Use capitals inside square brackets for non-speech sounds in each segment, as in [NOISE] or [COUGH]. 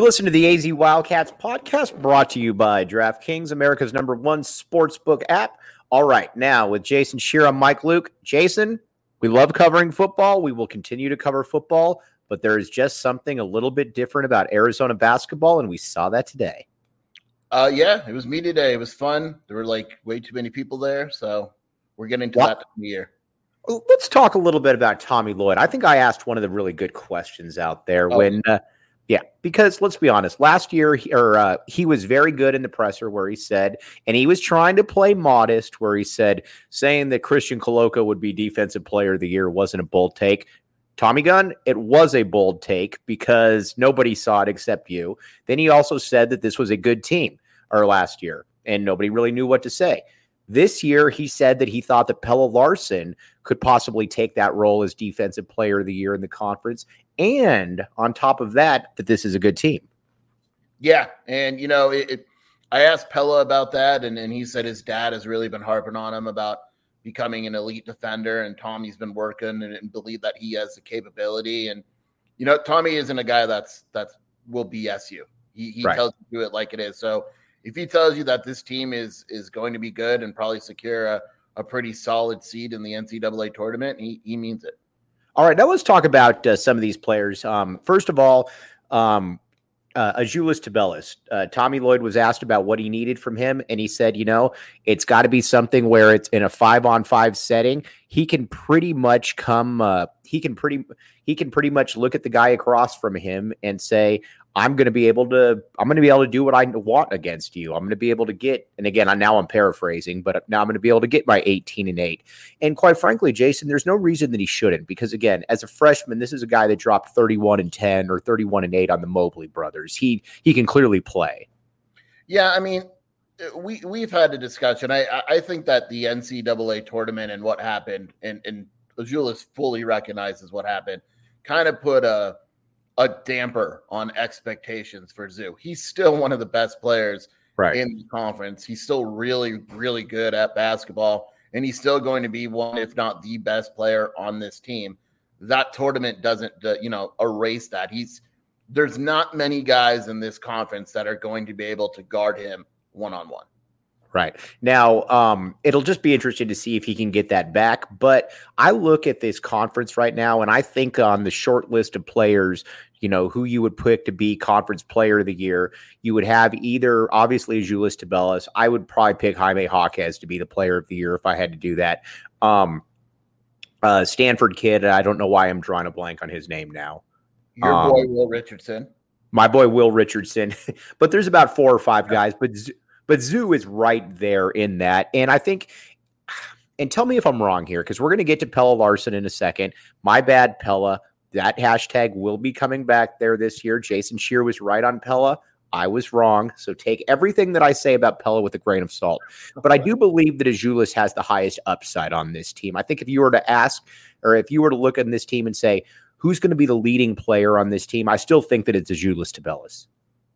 You're listening to the AZ Wildcats podcast brought to you by DraftKings, America's number one sportsbook app. All right, now with Jason Scheer, I'm Mike Luke. Jason, we love covering football. We will continue to cover football, but there is just something a little bit different about Arizona basketball, and we saw that today. Uh, yeah, it was me today. It was fun. There were like way too many people there, so we're getting to what? that time of year. Let's talk a little bit about Tommy Lloyd. I think I asked one of the really good questions out there oh. when. Uh, yeah, because let's be honest. Last year, he, or uh, he was very good in the presser, where he said, and he was trying to play modest, where he said, saying that Christian Koloko would be Defensive Player of the Year wasn't a bold take. Tommy Gunn, it was a bold take because nobody saw it except you. Then he also said that this was a good team, or last year, and nobody really knew what to say. This year, he said that he thought that Pelle Larsson could possibly take that role as Defensive Player of the Year in the conference and on top of that, that this is a good team. Yeah, and you know, it, it, I asked Pelle about that, and, and he said his dad has really been harping on him about becoming an elite defender, and Tommy's been working and, and believe that he has the capability. And you know, Tommy isn't a guy that's that's will BS you. He, he right. tells you do it like it is. So if he tells you that this team is is going to be good and probably secure a, a pretty solid seed in the NCAA tournament, he he means it. All right, now let's talk about uh, some of these players. Um, first of all, um, uh, Azuolas Tubelis. Uh, Tommy Lloyd was asked about what he needed from him, and he said, you know, it's got to be something where it's in a five on five setting. He can pretty much come. Uh, he can pretty. He can pretty much look at the guy across from him and say, I'm going to be able to I'm going to be able to do what I want against you. I'm going to be able to get and again, I now I'm paraphrasing, but now I'm going to be able to get my 18 and 8. And quite frankly, Jason, there's no reason that he shouldn't because again, as a freshman, this is a guy that dropped 31 and 10 or 31 and 8 on the Mobley brothers. He he can clearly play. Yeah, I mean, we we've had a discussion. I I think that the NCAA tournament and what happened and and Azuolas fully recognizes what happened kind of put a a damper on expectations for Zoo. He's still one of the best players right. in the conference. He's still really, really good at basketball, and he's still going to be one, if not the best player on this team. That tournament doesn't, uh, you know, erase that. He's there's not many guys in this conference that are going to be able to guard him one on one. Right. Now, um, it'll just be interesting to see if he can get that back. But I look at this conference right now, and I think on the short list of players, you know, who you would pick to be conference player of the year, you would have either obviously Julius Tubelis. I would probably pick Jaime Jaquez to be the player of the year if I had to do that. Um, uh, Stanford kid, I don't know why I'm drawing a blank on his name now. Your um, boy Will Richardson. My boy Will Richardson. [LAUGHS] but there's about four or five guys, but but Zoo is right there in that. And I think, and tell me if I'm wrong here, because we're going to get to Pelle Larsson in a second. My bad, Pelle. That hashtag will be coming back there this year. Jason Scheer was right on Pelle. I was wrong. So take everything that I say about Pelle with a grain of salt. But I do believe that Azuolas has the highest upside on this team. I think if you were to ask, or if you were to look at this team and say, who's going to be the leading player on this team, I still think that it's Azuolas Tubelis.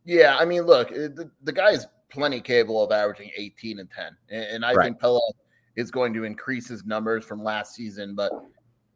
Yeah, I mean, look, the, the guy is plenty capable of averaging 18 and 10. And, and I right. think Pelle is going to increase his numbers from last season. But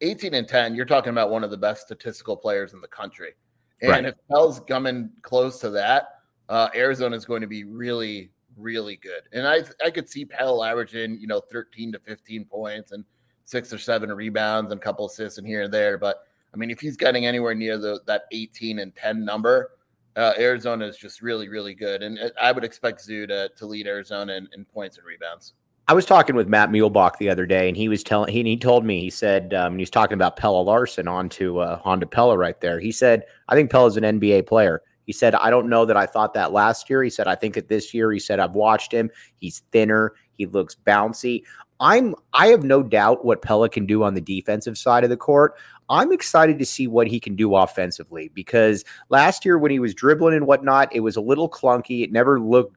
18 and 10, you're talking about one of the best statistical players in the country. And right. if Pelle's coming close to that, uh, Arizona is going to be really, really good. And I I could see Pelle averaging, you know, 13 to 15 points and six or seven rebounds and a couple assists and here and there. But I mean, if he's getting anywhere near the, that 18 and 10 number, uh, Arizona is just really, really good. And uh, I would expect Zoo to, to lead Arizona in, in points and rebounds. I was talking with Matt Muehlebach the other day, and he was telling he, he told me he said um, he was talking about Pelle Larsson on to uh, on to Pelle right there. He said I think Pelle is an NBA player. He said I don't know that I thought that last year. He said I think that this year. He said I've watched him. He's thinner. He looks bouncy. I'm I have no doubt what Pelle can do on the defensive side of the court. I'm excited to see what he can do offensively because last year when he was dribbling and whatnot, it was a little clunky. It never looked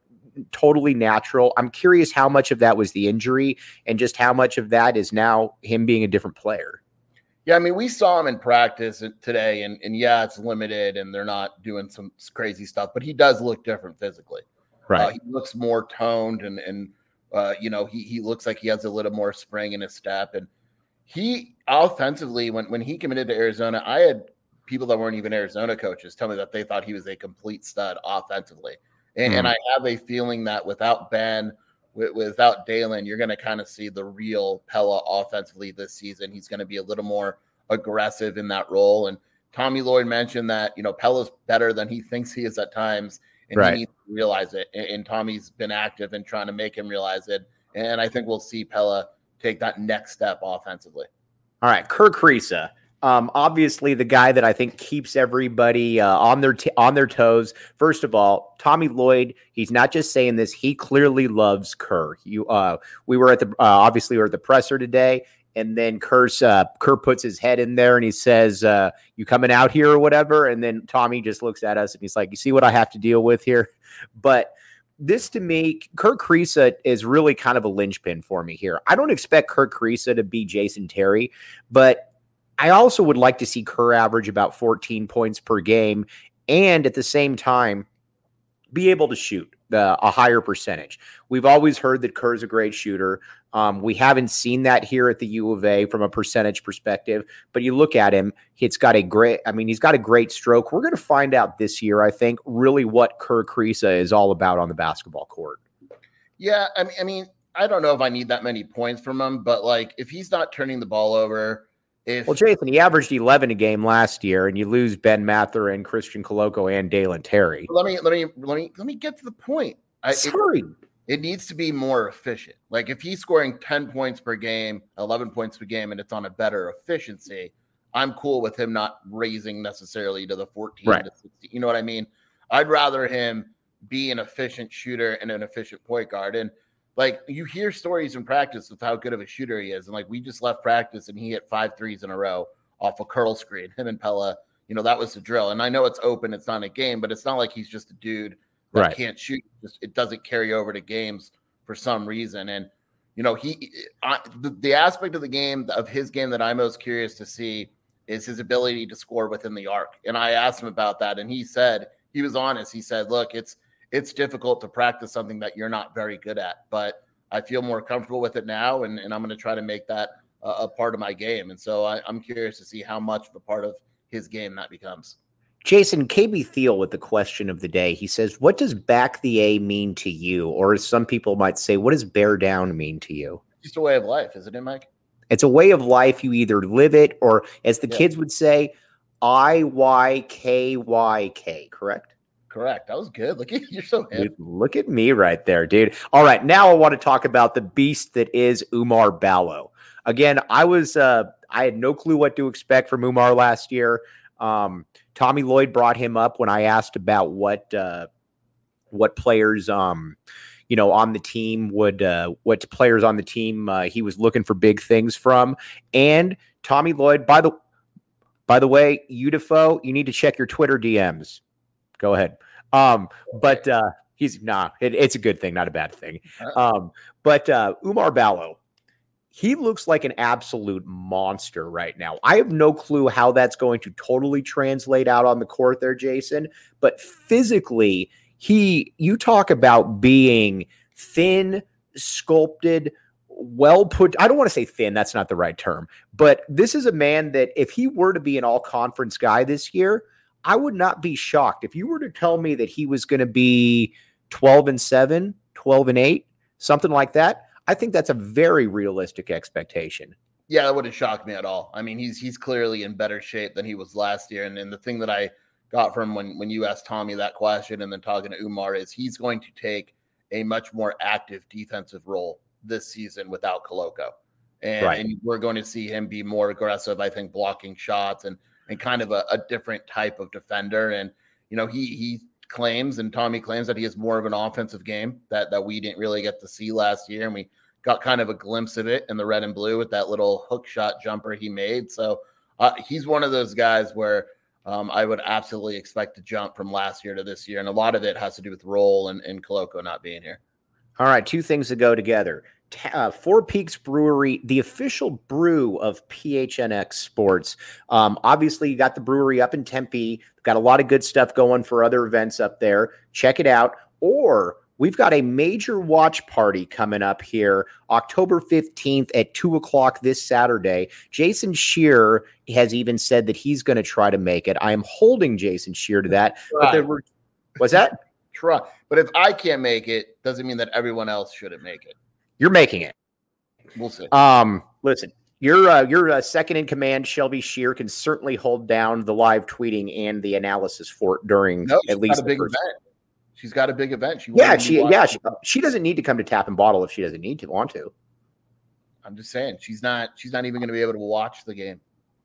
totally natural. I'm curious how much of that was the injury and just how much of that is now him being a different player. Yeah, I mean, we saw him in practice today, and, and yeah, it's limited and they're not doing some crazy stuff, but he does look different physically. Right. Uh, he looks more toned and, and uh, you know, he, he looks like he has a little more spring in his step. And he offensively, when, when he committed to Arizona, I had people that weren't even Arizona coaches tell me that they thought he was a complete stud offensively. And, mm. and I have a feeling that without Ben, with, without Dalen, you're going to kind of see the real Pelle offensively this season. He's going to be a little more aggressive in that role. And Tommy Lloyd mentioned that, you know, Pelle's better than he thinks he is at times, and right. he needs to realize it. And, and Tommy's been active in trying to make him realize it. And I think we'll see Pelle take that next step offensively. All right, Kerr Kriisa um, obviously, the guy that I think keeps everybody uh, on their t- on their toes. First of all, Tommy Lloyd. He's not just saying this; he clearly loves Kerr. You, uh, we were at the uh, obviously we were at the presser today, and then Kerr's, uh, Kerr puts his head in there and he says, uh, "You coming out here or whatever?" And then Tommy just looks at us and he's like, "You see what I have to deal with here?" [LAUGHS] But this to me, Kurt Kriisa is really kind of a linchpin for me here. I don't expect Kurt Kriisa to be Jason Terry, but I also would like to see Kerr average about 14 points per game and at the same time be able to shoot the, a higher percentage. We've always heard that Kerr's a great shooter. Um, we haven't seen that here at the U of A from a percentage perspective, but you look at him, it's got a great, I mean, he's got a great stroke. We're going to find out this year, I think, really what Kerr Kriisa is all about on the basketball court. Yeah. I mean, I mean, I don't know if I need that many points from him, but like if he's not turning the ball over, if, well, Jason, he averaged 11 a game last year, and you lose Ben Mather and Christian Koloko and Dalen Terry. Let me let me let me let me get to the point. I, Sorry. It, it needs to be more efficient. Like if he's scoring 10 points per game, 11 points per game, and it's on a better efficiency, I'm cool with him not raising necessarily to the 14 right. to 16. You know what I mean? I'd rather him be an efficient shooter and an efficient point guard. And like you hear stories in practice of how good of a shooter he is. And like we just left practice and he hit five threes in a row off a curl screen. [LAUGHS] Him and Pelle, you know, that was the drill. And I know it's open, it's not a game, but it's not like he's just a dude that right. can't shoot. Just it doesn't carry over to games for some reason. And you know, he I, the, the aspect of the game of his game that I'm most curious to see is his ability to score within the arc. And I asked him about that, and he said he was honest. He said, "Look, it's it's difficult to practice something that you're not very good at. But I feel more comfortable with it now, and, and I'm going to try to make that a, a, part of my game. And so I, I'm curious to see how much of a part of his game that becomes. Jason KB Thiel with the question of the day. He says, "What does back the A mean to you?" Or as some people might say, "What does bear down mean to you?" Just a way of life, isn't it, Mike? It's a way of life. You either live it, or as the yeah. kids would say, I Y K Y K. Correct? Correct. That was good. Look at [LAUGHS] you're so hip. Look at me right there, dude. All right, now I want to talk about the beast that is Oumar Ballo. Again, I was uh I had no clue what to expect from Oumar last year. Um, Tommy Lloyd brought him up when I asked about what uh what players um you know on the team would uh what players on the team uh, he was looking for big things from and Tommy Lloyd by the by the way, Udifo, you need to check your Twitter DMs Go ahead. Um, but uh, he's nah, it, it's a good thing, not a bad thing. Um, but uh, Oumar Ballo, he looks like an absolute monster right now. I have no clue how that's going to totally translate out on the court there, Jason. But physically, he, you talk about being thin, sculpted, well put. I don't want to say thin, that's not the right term. But this is a man that if he were to be an all conference guy this year, I would not be shocked. If you were to tell me that he was going to be 12 and 7, 12 and 8, something like that, I think that's a very realistic expectation. Yeah, that wouldn't shock me at all. I mean, he's he's clearly in better shape than he was last year. And, and the thing that I got from when when you asked Tommy that question and then talking to Oumar is he's going to take a much more active defensive role this season without Koloko. And, right. and we're going to see him be more aggressive, I think, blocking shots and and kind of a, a different type of defender. And you know, he he claims and Tommy claims that he has more of an offensive game that that we didn't really get to see last year, and we got kind of a glimpse of it in the red and blue with that little hook shot jumper he made. So uh, he's one of those guys where um, I would absolutely expect to jump from last year to this year, and a lot of it has to do with role and, and Koloko not being here. All right, two things to go together uh, Four Peaks Brewery, the official brew of PHNX Sports. Um, obviously, you got the brewery up in Tempe. Got a lot of good stuff going for other events up there. Check it out. Or we've got a major watch party coming up here October 15th at 2 o'clock this Saturday. Jason Scheer has even said that he's going to try to make it. I am holding Jason Scheer to that. But was that? Try. But if I can't make it, doesn't mean that everyone else shouldn't make it. You're making it. We'll see. Um, listen, your uh, your uh, second in command, Shelby Scheer, can certainly hold down the live tweeting and the analysis for it during no, at least a big event. She's got a big event. She yeah, she yeah she, she doesn't need to come to Tap and Bottle if she doesn't need to want to. I'm just saying she's not she's not even going to be able to watch the game.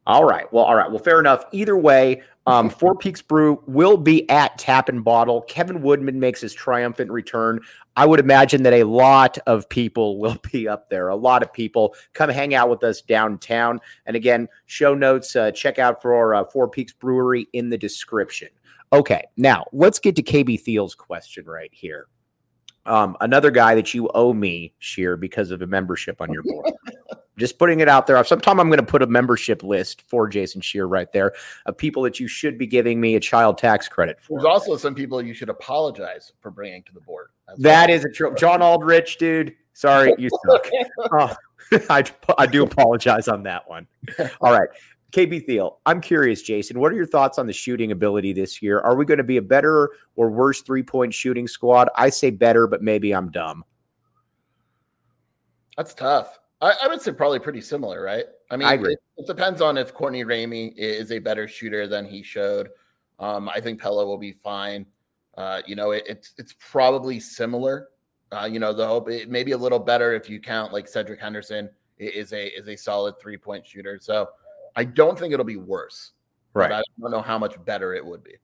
All right. Well, all right. Well, fair enough. Either way, um, Four Peaks Brew will be at Tap and Bottle. Kevin Woodman makes his triumphant return. I would imagine that a lot of people [LAUGHS] will be up there. A lot of people come hang out with us downtown. And again, show notes, uh, check out for uh, Four Peaks Brewery in the description. Okay, now let's get to KB Thiel's question right here. Um, another guy that you owe me, Scheer, because of a membership on your board. [LAUGHS] Just putting it out there. Sometime I'm going to put a membership list for Jason Scheer right there of people that you should be giving me a child tax credit for. There's also some people you should apologize for bringing to the board. That is a true. John Aldrich, dude. Sorry, you suck. [LAUGHS] oh, [LAUGHS] I, I do apologize on that one. [LAUGHS] All right. KB Thiel, I'm curious, Jason, what are your thoughts on the shooting ability this year? Are we going to be a better or worse three point shooting squad? I say better, but maybe I'm dumb. That's tough. I, I would say probably pretty similar, right? I mean, I it, it, depends on if Courtney Ramey is a better shooter than he showed. Um, I think Pella will be fine. Uh, you know, it, it's it's probably similar. Uh, you know, the hope it may be a little better if you count like Cedric Henderson is a is a solid three point shooter. So I don't think it'll be worse. Right. I don't know how much better it would be.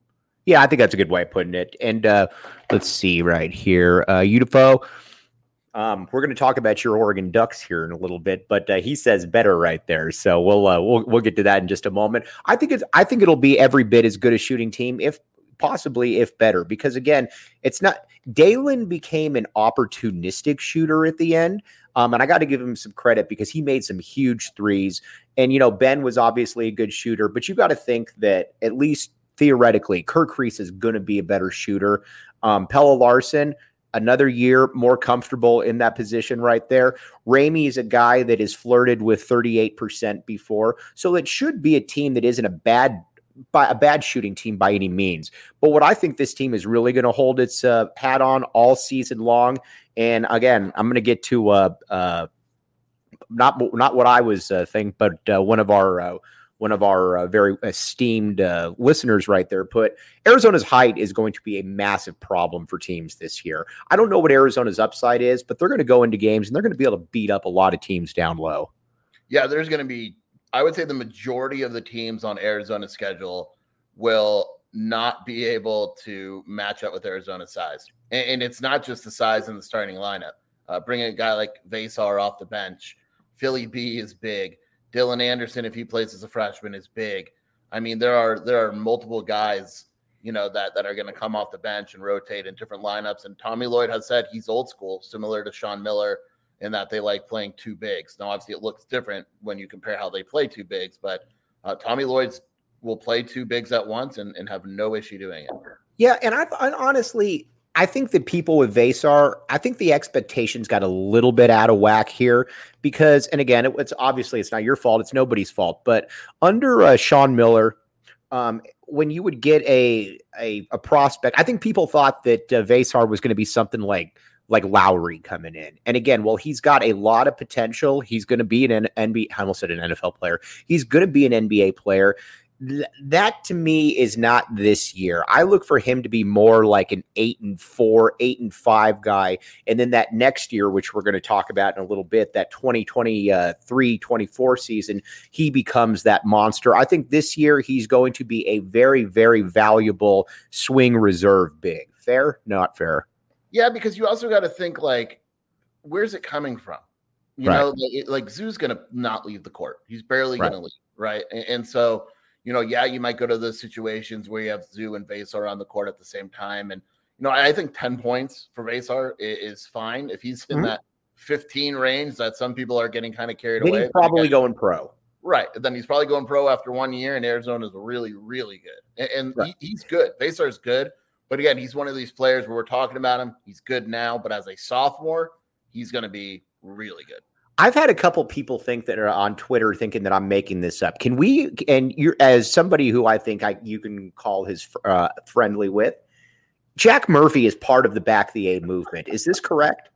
Yeah, I think that's a good way of putting it. And uh, let's see right here. Uh, Udifo, um, we're going to talk about your Oregon Ducks here in a little bit, but uh, he says better right there. So we'll uh, we'll we'll get to that in just a moment. I think it's I think it'll be every bit as good a shooting team, if possibly if better, because again, it's not. Dalen became an opportunistic shooter at the end. Um, and I got to give him some credit because he made some huge threes. And, you know, Ben was obviously a good shooter, but you got to think that at least theoretically, Kerr Kriisa is going to be a better shooter. Um, Pelle Larsson, another year more comfortable in that position right there. Ramey is a guy that has flirted with 38% before. So it should be a team that isn't a bad by a bad shooting team by any means. But what I think this team is really going to hold its uh, hat on all season long. And again, I'm going to get to uh, uh, not not what I was uh, thinking, but uh, one of our uh, one of our uh, very esteemed uh, listeners right there put Arizona's height is going to be a massive problem for teams this year. I don't know what Arizona's upside is, but they're going to go into games and they're going to be able to beat up a lot of teams down low. Yeah, there's going to be I would say the majority of the teams on Arizona's schedule will not be able to match up with Arizona's size. And, and it's not just the size in the starting lineup. Uh, bringing a guy like Veesaar off the bench, Philly B is big. Dylan Anderson, if he plays as a freshman, is big. I mean, there are there are multiple guys you know, that that are going to come off the bench and rotate in different lineups. And Tommy Lloyd has said he's old school, similar to Sean Miller, in that they like playing two bigs. Now, obviously, it looks different when you compare how they play two bigs, but uh, Tommy Lloyd's will play two bigs at once and, and have no issue doing it. Yeah, and I, I honestly, I think that people with Veesaar, I think the expectations got a little bit out of whack here because, and again, it, it's obviously it's not your fault, it's nobody's fault, but under uh, Sean Miller, um, when you would get a, a, a prospect, I think people thought that uh, Veesaar was going to be something like like Lowry coming in. And again, well, he's got a lot of potential. He's going to be an NBA. I almost said an NFL player. He's going to be an NBA player that to me is not this year. I look for him to be more like an eight and four, eight and five guy. And then that next year, which we're going to talk about in a little bit, that 2023 24 season, he becomes that monster. I think this year he's going to be a very, very valuable swing reserve big. Fair? Not fair. Yeah, because you also got to think like, where's it coming from? You right. know, like, like Zoo's going to not leave the court. He's barely right. going to leave. Right. And, and so, you know, yeah, you might go to those situations where you have Zoo and Veesaar on the court at the same time. And, you know, I think 10 points for Veesaar is, is fine. If he's in mm-hmm. that 15 range that some people are getting kind of carried then away. He's probably going pro. Right. Then he's probably going pro after one year, and Arizona is really, really good. And, and right. he, he's good. Veesaar is good. But again, he's one of these players where we're talking about him. He's good now, but as a sophomore, he's going to be really good. I've had a couple people think that are on Twitter thinking that I'm making this up. Can we? And you're as somebody who I think I you can call his uh, friendly with. Jack Murphy is part of the back the A movement. Is this correct?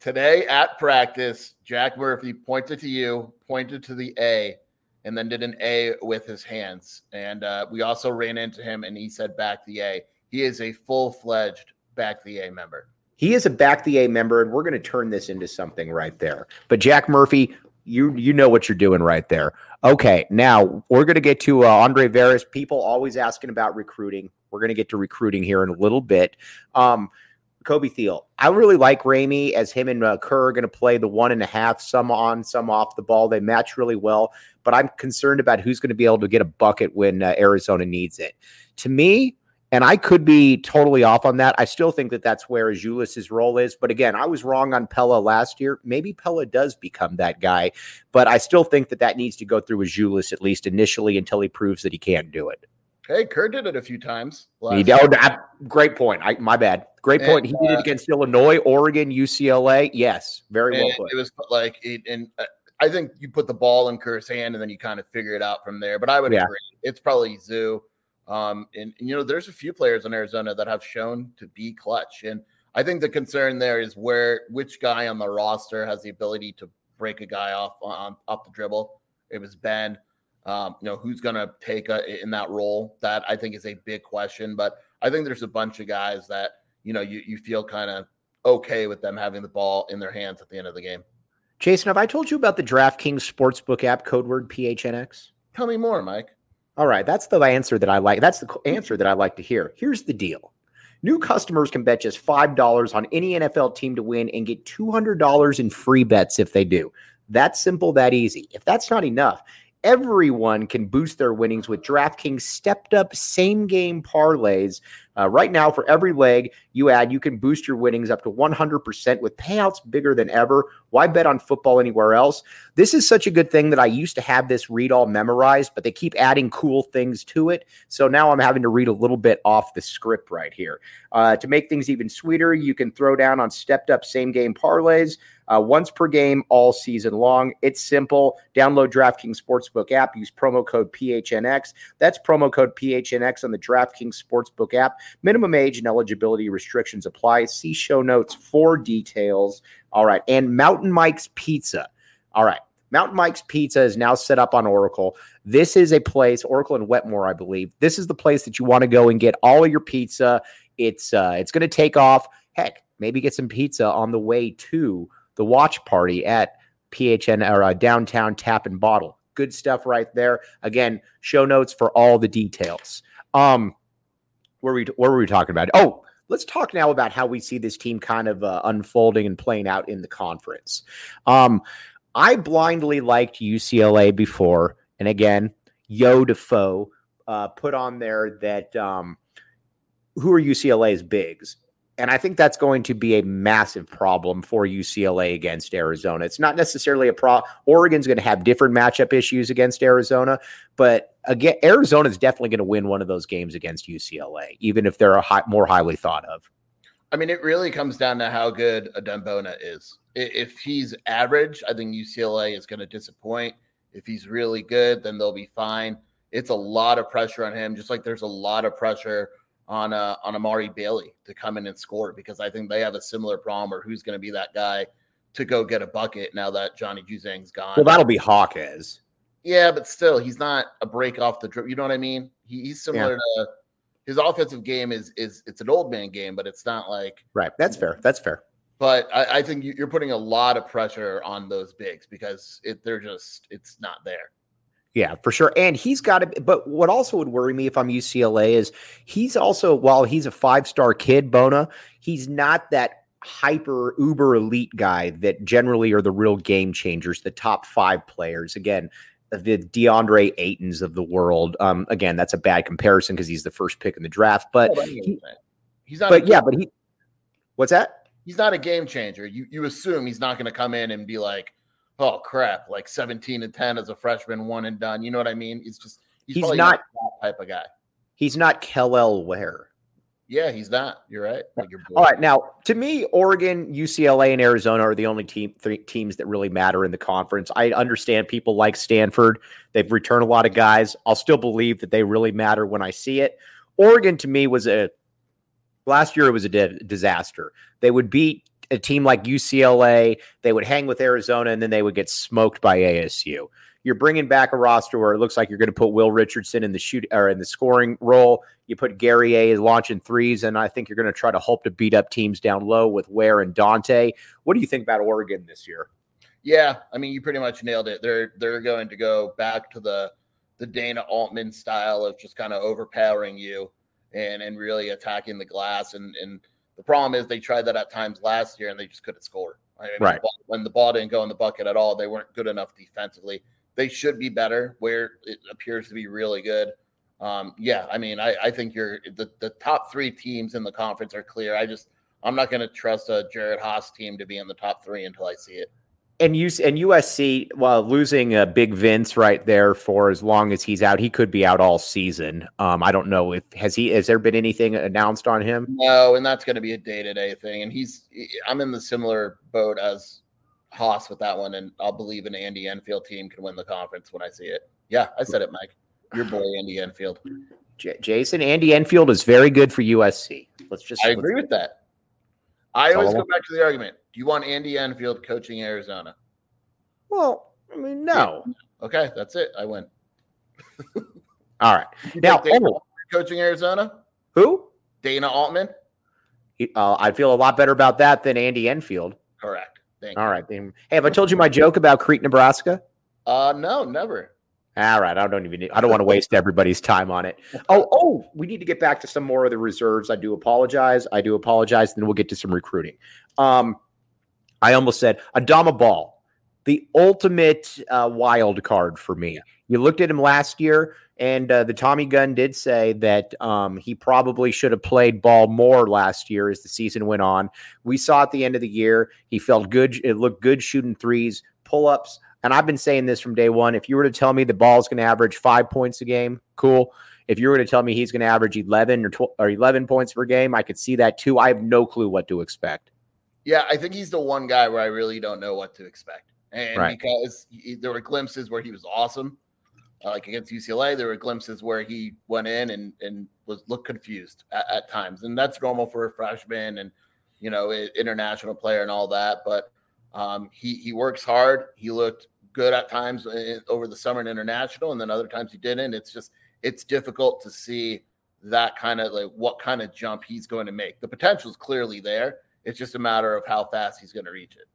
Today at practice, Jack Murphy pointed to you, pointed to the A, and then did an A with his hands. And uh, we also ran into him, and he said back the A. He is a full fledged back the A member. He is a back the A member, and we're going to turn this into something right there. But Jack Murphy, you you know what you're doing right there. Okay, now we're going to get to uh, Andre Veras. People always asking about recruiting. We're going to get to recruiting here in a little bit. Um, Kobe Thiel. I really like Ramey as him and uh, Kerr are going to play the one and a half, some on, some off the ball. They match really well, but I'm concerned about who's going to be able to get a bucket when uh, Arizona needs it. To me, and I could be totally off on that. I still think that that's where Azuolas's role is. But again, I was wrong on Pelle last year. Maybe Pelle does become that guy, but I still think that that needs to go through Azuolas at least initially until he proves that he can't do it. Hey, Kerr did it a few times. He, oh, great point. I, my bad. Great and, point. He did it uh, against Illinois, Oregon, UCLA. Yes, very well put. It was like, it, and uh, I think you put the ball in Kerr's hand and then you kind of figure it out from there. But I would yeah. agree. It's probably Zoo. Um, and, and, you know, there's a few players in Arizona that have shown to be clutch. And I think the concern there is where which guy on the roster has the ability to break a guy off on off the dribble. It was Ben. Um, you know, who's going to take a, in that role? That I think is a big question. But I think there's a bunch of guys that you know you you feel kind of okay with them having the ball in their hands at the end of the game. Jason, have I told you about the DraftKings Sportsbook app, code word PHNX? Tell me more, Mike. All right, that's the answer that I like. That's the answer that I like to hear. Here's the deal. New customers can bet just $5 on any NFL team to win and get $200 in free bets if they do. That simple, that easy. If that's not enough, everyone can boost their winnings with DraftKings stepped up same game parlays. Uh, right now, for every leg you add, you can boost your winnings up to 100% with payouts bigger than ever. Why bet on football anywhere else? This is such a good thing that I used to have this read all memorized, but they keep adding cool things to it. So now I'm having to read a little bit off the script right here. Uh, to make things even sweeter, you can throw down on stepped up same game parlays uh, once per game all season long. It's simple. Download DraftKings Sportsbook app. Use promo code PHNX. That's promo code PHNX on the DraftKings Sportsbook app. Minimum age and eligibility restrictions apply. See show notes for details. All right. And Mountain Mike's Pizza. All right. Mountain Mike's Pizza is now set up on Oracle. This is a place, Oracle and Wetmore, I believe. This is the place that you want to go and get all of your pizza. It's uh, it's going to take off. Heck, maybe get some pizza on the way to the watch party at PHN or uh, downtown tap and bottle. Good stuff right there. Again, show notes for all the details. Um, where were we, what were we talking about? Oh, let's talk now about how we see this team kind of uh, unfolding and playing out in the conference. Um, I blindly liked UCLA before, and again, Udifo uh, put on there that um, who are UCLA's bigs? And I think that's going to be a massive problem for UCLA against Arizona. It's not necessarily a pro. Oregon's going to have different matchup issues against Arizona, but again, Arizona is definitely going to win one of those games against UCLA, even if they're a high, more highly thought of. I mean, it really comes down to how good Adem Bona is. If he's average, I think UCLA is going to disappoint. If he's really good, then they'll be fine. It's a lot of pressure on him, just like there's a lot of pressure on uh, on Amari Bailey to come in and score because I think they have a similar problem or who's going to be that guy to go get a bucket now that Johnny Juzang's gone. Well, that'll be Hawkes. Yeah, but still, he's not a break off the drip. You know what I mean? He, he's similar yeah. to his offensive game is is it's an old man game, but it's not like right. That's fair. That's fair. But I, I think you're putting a lot of pressure on those bigs because it, they're just it's not there. Yeah, for sure. And he's got to, but what also would worry me if I'm UCLA is he's also, while he's a five star kid, Bona, he's not that hyper uber elite guy that generally are the real game changers, the top five players. Again, the DeAndre Aytons of the world. Um, again, that's a bad comparison because he's the first pick in the draft, but he, he's not. But yeah, but he. What's that? He's not a game changer. You you assume he's not going to come in and be like, oh crap, like 17 and 10 as a freshman, one and done. You know what I mean? He's just he's, he's not, that type of guy. He's not Kel'el Ware. Yeah, he's not. You're right. Like All right, now to me, Oregon, UCLA, and Arizona are the only team three teams that really matter in the conference. I understand people like Stanford; they've returned a lot of guys. I'll still believe that they really matter when I see it. Oregon to me was a last year. It was a disaster. They would beat a team like UCLA, they would hang with Arizona, and then they would get smoked by ASU. You're bringing back a roster where it looks like you're going to put Will Richardson in the shoot or in the scoring role. You put Guerrier launching threes, and I think you're going to try to hope to beat up teams down low with Ware and Dante. What do you think about Oregon this year? Yeah, I mean, you pretty much nailed it. They're they're going to go back to the the Dana Altman style of just kind of overpowering you and and really attacking the glass and and the problem is they tried that at times last year and they just couldn't score. I mean, right. When the ball didn't go in the bucket at all, they weren't good enough defensively. They should be better where it appears to be really good. Um, yeah, I mean, I, I think you're the, the top three teams in the conference are clear. I just I'm not going to trust a Jerod Haase team to be in the top three until I see it and you and USC, while losing a big Vince right there for as long as he's out, he could be out all season. Um, I don't know if has he has there been anything announced on him? No, and that's going to be a day to day thing. And he's I'm in the similar boat as Haase with that one, and I'll believe an Andy Enfield team can win the conference when I see it. Yeah, I said it, Mike. Your boy Andy Enfield. J- Jason Andy Enfield is very good for USC. Let's just I agree with that. I always go back to the argument. Do you want Andy Enfield coaching Arizona? Well, I mean, no. Okay, that's it. I win. [LAUGHS] All right. You now, oh, coaching Arizona? Who? Dana Altman. Uh, I feel a lot better about that than Andy Enfield. Correct. Thank All you. right. Hey, have I told you my joke about Crete, Nebraska? Uh, no, never. All right, I don't even. Need, I don't want to waste everybody's time on it. [LAUGHS] Oh, oh, we need to get back to some more of the reserves. I do apologize. I do apologize. Then we'll get to some recruiting. Um, I almost said Adama Bal, the ultimate uh, wild card for me. You looked at him last year, and uh, the Tommy Gunn did say that um, he probably should have played ball more last year as the season went on. We saw at the end of the year he felt good. It looked good shooting threes, pull ups and I've been saying this from day one. If you were to tell me the ball's going to average five points a game, cool. If you were to tell me he's going to average 11 or 12 or 11 points per game, I could see that too. I have no clue what to expect. Yeah, I think he's the one guy where I really don't know what to expect. And right. because he, there were glimpses where he was awesome, like against UCLA, there were glimpses where he went in and, and was looked confused at, at times. And that's normal for a freshman and, you know, international player and all that. But um, he, he works hard. He looked good at times uh, over the summer and international, and then other times he didn't. It's just it's difficult to see that kind of like what kind of jump he's going to make. The potential is clearly there. It's just a matter of how fast he's going to reach it.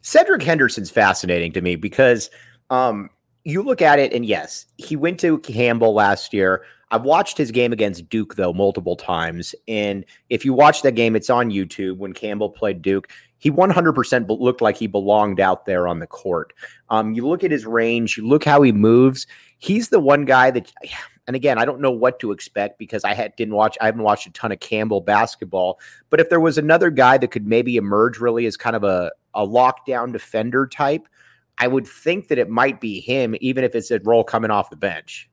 Cedric Henderson's fascinating to me because um, you look at it, and yes, he went to Campbell last year. I've watched his game against Duke though multiple times, and if you watch that game, it's on YouTube when Campbell played Duke he 100% looked like he belonged out there on the court. Um, you look at his range, you look how he moves. He's the one guy that [SIGHS] and again, I don't know what to expect because I had didn't watch I haven't watched a ton of Campbell basketball. But if there was another guy that could maybe emerge really as kind of a, a lockdown defender type, I would think that it might be him, even if it's a role coming off the bench.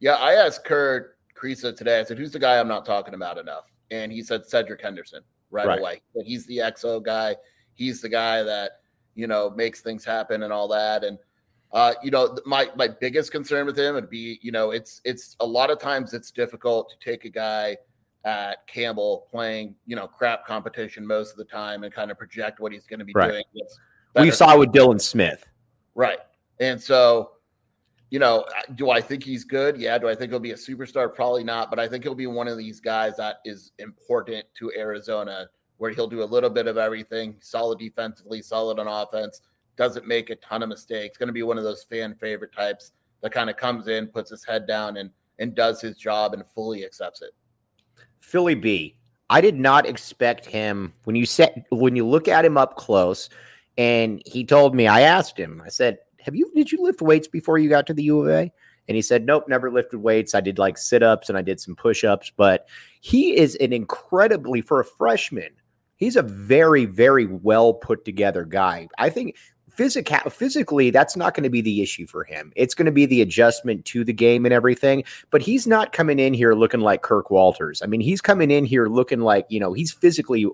Yeah, I asked Kurt Kriisa today. I said, "Who's the guy I'm not talking about enough?" And he said Cedric Henderson right, right. away. He's the XO guy. He's the guy that you know makes things happen and all that. And uh, you know, my my biggest concern with him would be, you know, it's it's a lot of times it's difficult to take a guy at Campbell playing, you know, crap competition most of the time and kind of project what he's going to be right. doing. We saw with Dylan Smith. Right. And so, you know, do I think he's good? Yeah. Do I think he'll be a superstar? Probably not. But I think he'll be one of these guys that is important to Arizona, where he'll do a little bit of everything solid defensively, solid on offense, doesn't make a ton of mistakes. Going to be one of those fan favorite types that kind of comes in, puts his head down, and and does his job and fully accepts it. Philly B. I did not expect him when you set when you look at him up close, and he told me. I asked him. I said, "Have you did you lift weights before you got to the U of A?" And he said, Nope, never lifted weights. I did like sit ups and I did some push ups, but he is an incredibly, for a freshman, he's a very, very well put together guy. I think physical physically that's not going to be the issue for him it's going to be the adjustment to the game and everything but he's not coming in here looking like kirk walters i mean he's coming in here looking like you know he's physically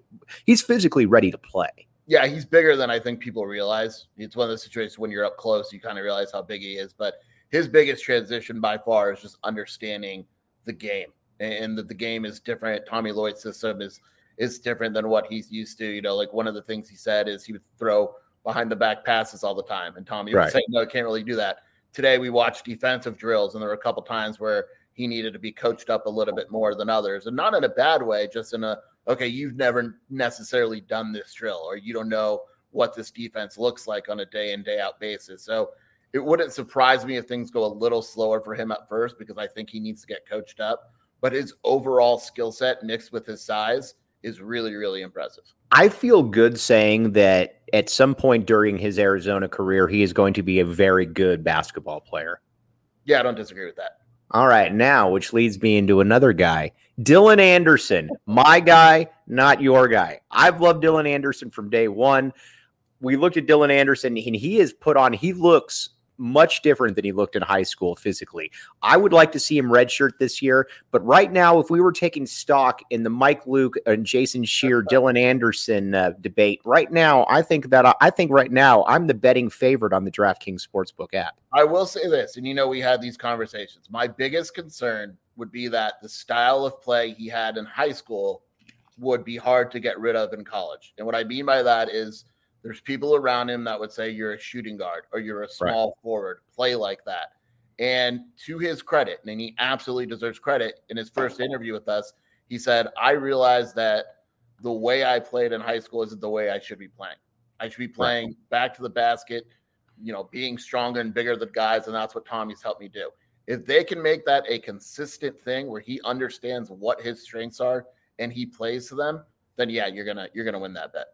he's physically ready to play yeah he's bigger than i think people realize it's one of those situations when you're up close you kind of realize how big he is but his biggest transition by far is just understanding the game and that the game is different tommy lloyd's system is is different than what he's used to you know like one of the things he said is he would throw behind the back passes all the time. And Tommy right. would say, no, can't really do that. Today we watched defensive drills, and there were a couple times where he needed to be coached up a little bit more than others, and not in a bad way, just in a okay, you've never necessarily done this drill, or you don't know what this defense looks like on a day in day out basis. So it wouldn't surprise me if things go a little slower for him at first because I think he needs to get coached up. But his overall skill set mixed with his size is really, really impressive. I feel good saying that at some point during his Arizona career, he is going to be a very good basketball player. Yeah, I don't disagree with that. All right, now, which leads me into another guy, Dylan Anderson, my guy, not your guy. I've loved Dylan Anderson from day one. We looked at Dylan Anderson, and he has put on, he looks much different than he looked in high school physically. I would like to see him redshirt this year, but right now, if we were taking stock in the Mike Luke and Jason Scheer, [LAUGHS] Dylan Anderson uh, debate, right now, I think that I think right now I'm the betting favorite on the DraftKings Sportsbook app. I will say this, and you know we had these conversations. My biggest concern would be that the style of play he had in high school would be hard to get rid of in college. And what I mean by that is there's people around him that would say you're a shooting guard or you're a small right. forward, play like that. And to his credit, and he absolutely deserves credit, in his first interview with us, he said, I realized that the way I played in high school isn't the way I should be playing. I should be playing right. back to the basket, you know, being stronger and bigger than guys. And that's what Tommy's helped me do. If they can make that a consistent thing where he understands what his strengths are and he plays to them, then yeah, you're gonna you're gonna win that bet.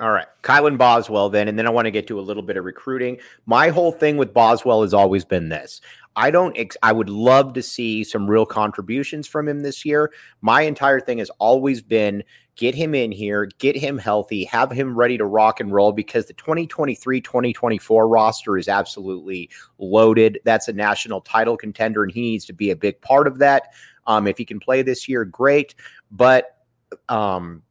All right. Kylan Boswell, then, and then I want to get to a little bit of recruiting. My whole thing with Boswell has always been this. I don't, ex- I would love to see some real contributions from him this year. My entire thing has always been get him in here, get him healthy, have him ready to rock and roll because the 2023 2024 roster is absolutely loaded. That's a national title contender, and he needs to be a big part of that. Um, if he can play this year, great. But, um,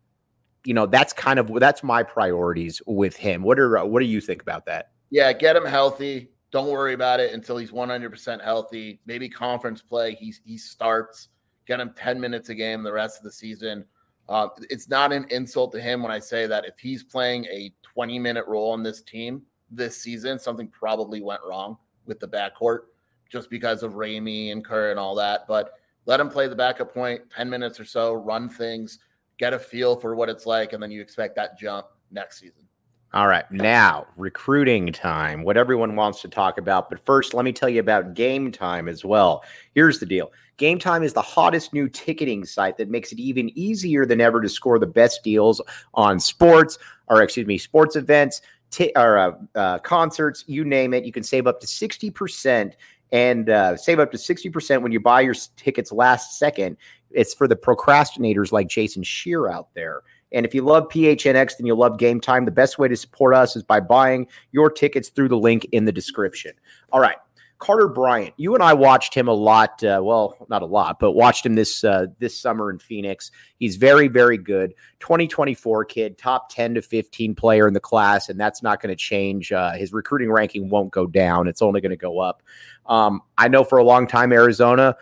you know that's kind of that's my priorities with him. What are what do you think about that? Yeah, get him healthy. Don't worry about it until he's 100% healthy. Maybe conference play. He he starts. Get him 10 minutes a game the rest of the season. Uh, it's not an insult to him when I say that if he's playing a 20 minute role on this team this season, something probably went wrong with the backcourt just because of Ramey and Kerr and all that. But let him play the backup point 10 minutes or so, run things get a feel for what it's like, and then you expect that jump next season. All right, now recruiting time, what everyone wants to talk about. But first, let me tell you about Game Time as well. Here's the deal Game Time is the hottest new ticketing site that makes it even easier than ever to score the best deals on sports, or excuse me, sports events, t- or uh, uh, concerts, you name it. You can save up to 60% and uh, save up to 60% when you buy your tickets last second. It's for the procrastinators like Jason Scheer out there. And if you love PHNX, then you'll love Game Time. The best way to support us is by buying your tickets through the link in the description. All right. Carter Bryant, you and I watched him a lot. Uh, well, not a lot, but watched him this uh, this summer in Phoenix. He's very, very good. 2024 kid, top 10 to 15 player in the class, and that's not going to change. Uh, his recruiting ranking won't go down; it's only going to go up. Um, I know for a long time Arizona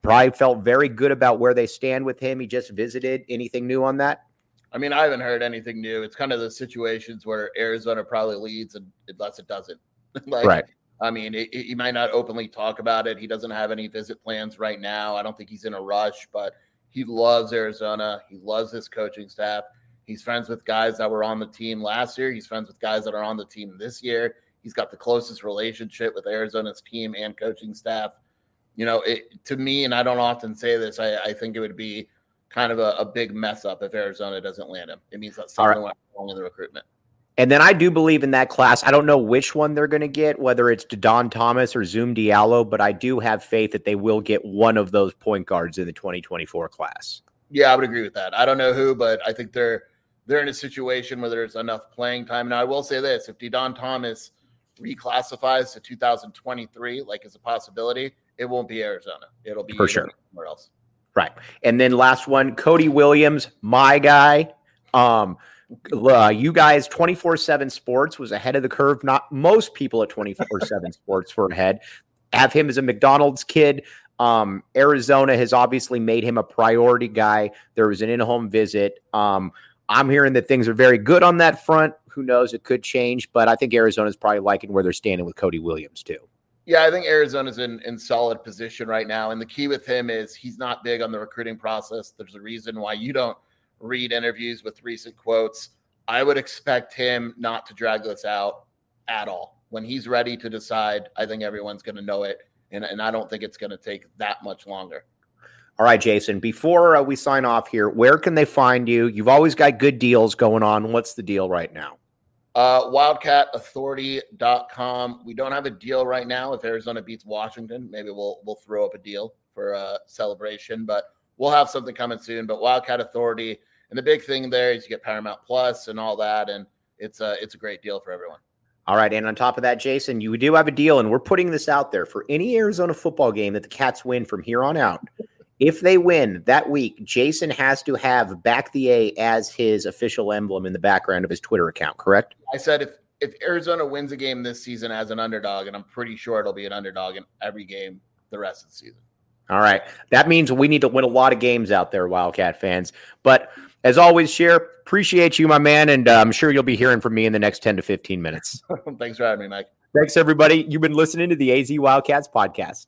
probably felt very good about where they stand with him. He just visited. Anything new on that? I mean, I haven't heard anything new. It's kind of the situations where Arizona probably leads, and unless it doesn't, [LAUGHS] like, right. I mean, he might not openly talk about it. He doesn't have any visit plans right now. I don't think he's in a rush, but he loves Arizona. He loves his coaching staff. He's friends with guys that were on the team last year. He's friends with guys that are on the team this year. He's got the closest relationship with Arizona's team and coaching staff. You know, it, to me, and I don't often say this, I, I think it would be kind of a, a, big mess up if Arizona doesn't land him. It means that something right. went wrong in the recruitment. And then I do believe in that class. I don't know which one they're going to get, whether it's Don Thomas or Zoom Diallo, but I do have faith that they will get one of those point guards in the 2024 class. Yeah, I would agree with that. I don't know who, but I think they're they're in a situation where there's enough playing time. Now, I will say this: if Don Thomas reclassifies to 2023, like as a possibility, it won't be Arizona. It'll be for sure somewhere else. Right. And then last one, Cody Williams, my guy. Um, uh, you guys 24-7 sports was ahead of the curve. Not most people at 24-7 [LAUGHS] sports were ahead. Have him as a mcdonald's kid. Um, arizona has obviously made him a priority guy. There was an in-home visit. Um, i'm hearing that things are very good on that front. Who knows? It could change but i think arizona's probably liking where they're standing with cody williams too yeah, I think Arizona's in, in solid position right now. And the key with him is he's not big on the recruiting process. There's a reason why you don't read interviews with recent quotes. I would expect him not to drag this out at all. When he's ready to decide, I think everyone's going to know it. And, and I don't think it's going to take that much longer. All right, Jason, before uh, we sign off here, where can they find you? You've always got good deals going on. What's the deal right now? Uh, WildcatAuthority.com. We don't have a deal right now. If Arizona beats Washington, maybe we'll we'll throw up a deal for a celebration, but we'll have something coming soon. But Wildcat Authority and the big thing there is you get Paramount Plus and all that, and it's a it's a great deal for everyone. All right, and on top of that, Jason, you do have a deal, and we're putting this out there for any Arizona football game that the Cats win from here on out. If they win that week, Jason has to have back the A as his official emblem in the background of his Twitter account. Correct? I said if if Arizona wins a game this season as an underdog, and I'm pretty sure it'll be an underdog in every game the rest of the season. All right. That means we need to win a lot of games out there, Wildcat fans. But as always, Scheer, appreciate you, my man. And uh, I'm sure you'll be hearing from me in the next 10 to 15 minutes. [LAUGHS] Thanks for having me, Mike. Thanks, everybody. You've been listening to the AZ Wildcats podcast.